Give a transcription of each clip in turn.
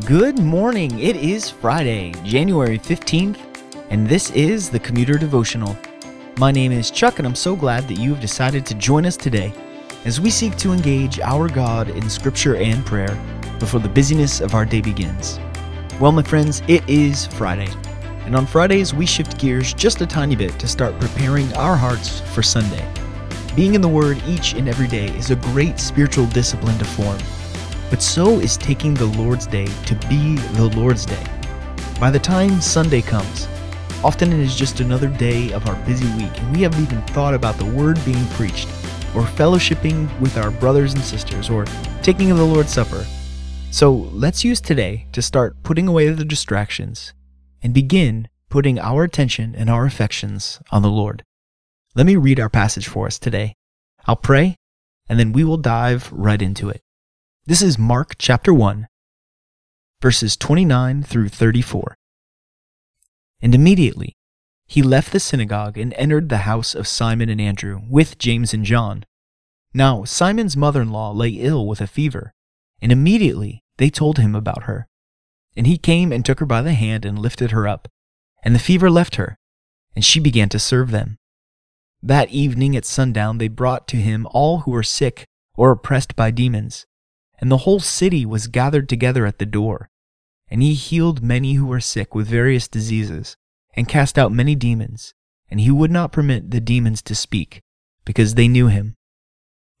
Good morning. It is Friday, January 15th, and this is the Commuter Devotional. My name is Chuck, and I'm so glad that you have decided to join us today as we seek to engage our God in Scripture and prayer before the busyness of our day begins. Well, my friends, it is Friday, and on Fridays we shift gears just a tiny bit to start preparing our hearts for Sunday. Being in the Word each and every day is a great spiritual discipline to form but so is taking the Lord's Day to be the Lord's Day. By the time Sunday comes, often it is just another day of our busy week, and we haven't even thought about the word being preached, or fellowshipping with our brothers and sisters, or taking of the Lord's Supper. So let's use today to start putting away the distractions and begin putting our attention and our affections on the Lord. Let me read our passage for us today. I'll pray, and then we will dive right into it. This is Mark chapter 1, verses 29 through 34. And immediately he left the synagogue and entered the house of Simon and Andrew with James and John. Now Simon's mother in law lay ill with a fever, and immediately they told him about her. And he came and took her by the hand and lifted her up, and the fever left her, and she began to serve them. That evening at sundown they brought to him all who were sick or oppressed by demons and the whole city was gathered together at the door. And he healed many who were sick with various diseases, and cast out many demons, and he would not permit the demons to speak, because they knew him.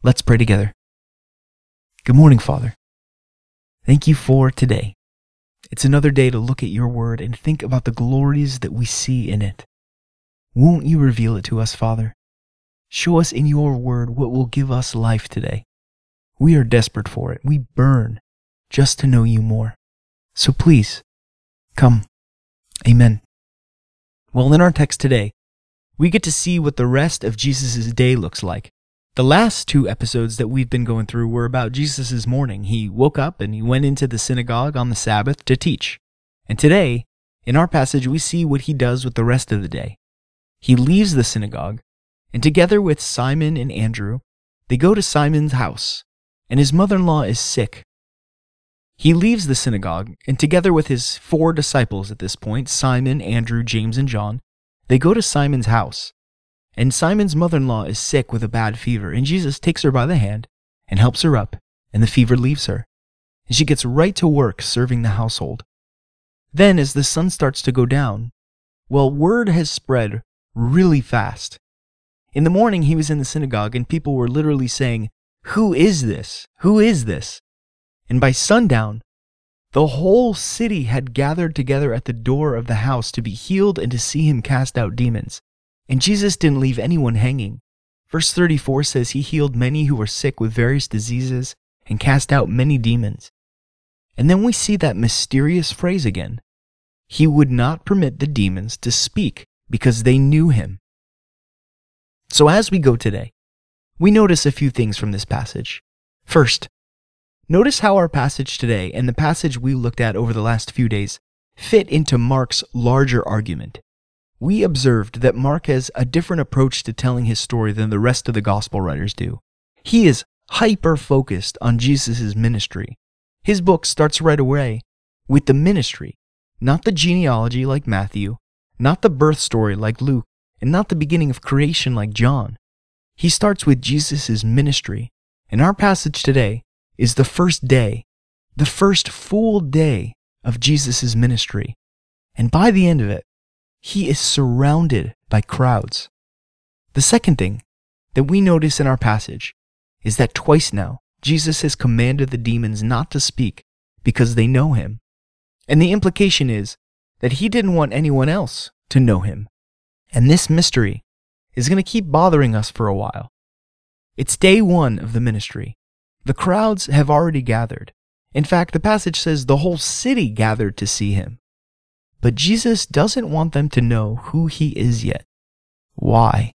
Let's pray together. Good morning, Father. Thank you for today. It's another day to look at your word and think about the glories that we see in it. Won't you reveal it to us, Father? Show us in your word what will give us life today. We are desperate for it. We burn just to know you more. So please, come. Amen. Well, in our text today, we get to see what the rest of Jesus' day looks like. The last two episodes that we've been going through were about Jesus' morning. He woke up and he went into the synagogue on the Sabbath to teach. And today, in our passage, we see what he does with the rest of the day. He leaves the synagogue, and together with Simon and Andrew, they go to Simon's house and his mother in law is sick. He leaves the synagogue, and together with his four disciples at this point Simon, Andrew, James, and John they go to Simon's house. And Simon's mother in law is sick with a bad fever, and Jesus takes her by the hand and helps her up, and the fever leaves her. And she gets right to work serving the household. Then, as the sun starts to go down, well, word has spread really fast. In the morning, he was in the synagogue, and people were literally saying, who is this? Who is this? And by sundown, the whole city had gathered together at the door of the house to be healed and to see him cast out demons. And Jesus didn't leave anyone hanging. Verse 34 says he healed many who were sick with various diseases and cast out many demons. And then we see that mysterious phrase again. He would not permit the demons to speak because they knew him. So as we go today, we notice a few things from this passage. First, notice how our passage today and the passage we looked at over the last few days fit into Mark's larger argument. We observed that Mark has a different approach to telling his story than the rest of the gospel writers do. He is hyper focused on Jesus' ministry. His book starts right away with the ministry, not the genealogy like Matthew, not the birth story like Luke, and not the beginning of creation like John. He starts with Jesus' ministry, and our passage today is the first day, the first full day of Jesus' ministry. And by the end of it, he is surrounded by crowds. The second thing that we notice in our passage is that twice now, Jesus has commanded the demons not to speak because they know him. And the implication is that he didn't want anyone else to know him. And this mystery is going to keep bothering us for a while. It's day one of the ministry. The crowds have already gathered. In fact, the passage says the whole city gathered to see him. But Jesus doesn't want them to know who he is yet. Why?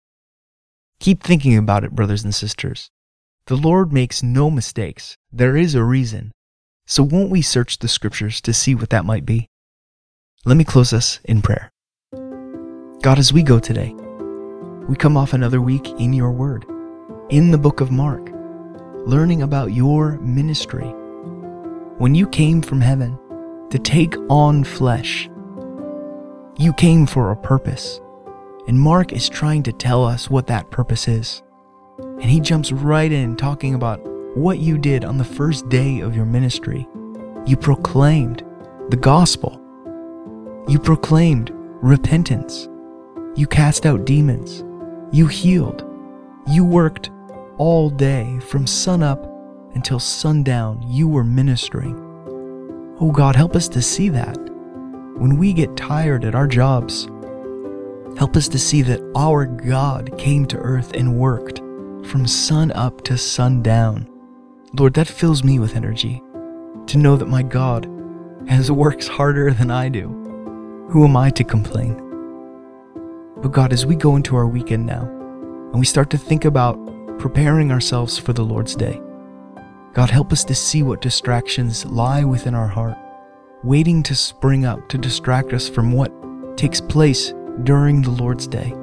Keep thinking about it, brothers and sisters. The Lord makes no mistakes. There is a reason. So won't we search the scriptures to see what that might be? Let me close us in prayer. God, as we go today, we come off another week in your word, in the book of Mark, learning about your ministry. When you came from heaven to take on flesh. You came for a purpose, and Mark is trying to tell us what that purpose is. And he jumps right in talking about what you did on the first day of your ministry. You proclaimed the gospel. You proclaimed repentance. You cast out demons. You healed. You worked all day from sunup until sundown. You were ministering. Oh God, help us to see that. When we get tired at our jobs, help us to see that our God came to earth and worked from sun up to sundown. Lord, that fills me with energy to know that my God has works harder than I do. Who am I to complain? But God, as we go into our weekend now and we start to think about preparing ourselves for the Lord's Day, God, help us to see what distractions lie within our heart, waiting to spring up to distract us from what takes place during the Lord's Day.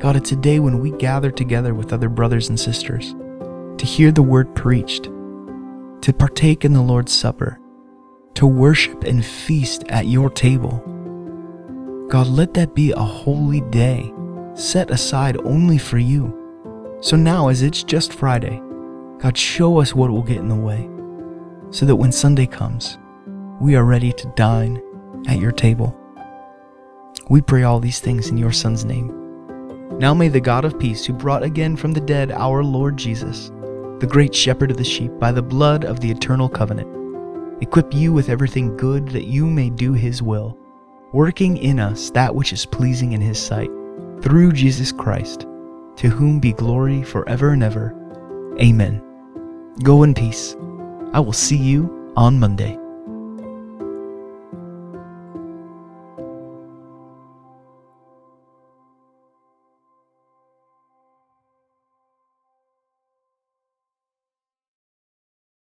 God, it's a day when we gather together with other brothers and sisters to hear the word preached, to partake in the Lord's Supper, to worship and feast at your table. God, let that be a holy day set aside only for you. So now, as it's just Friday, God, show us what will get in the way so that when Sunday comes, we are ready to dine at your table. We pray all these things in your Son's name. Now may the God of peace, who brought again from the dead our Lord Jesus, the great shepherd of the sheep, by the blood of the eternal covenant, equip you with everything good that you may do his will, working in us that which is pleasing in his sight, through Jesus Christ, to whom be glory forever and ever. Amen. Go in peace. I will see you on Monday.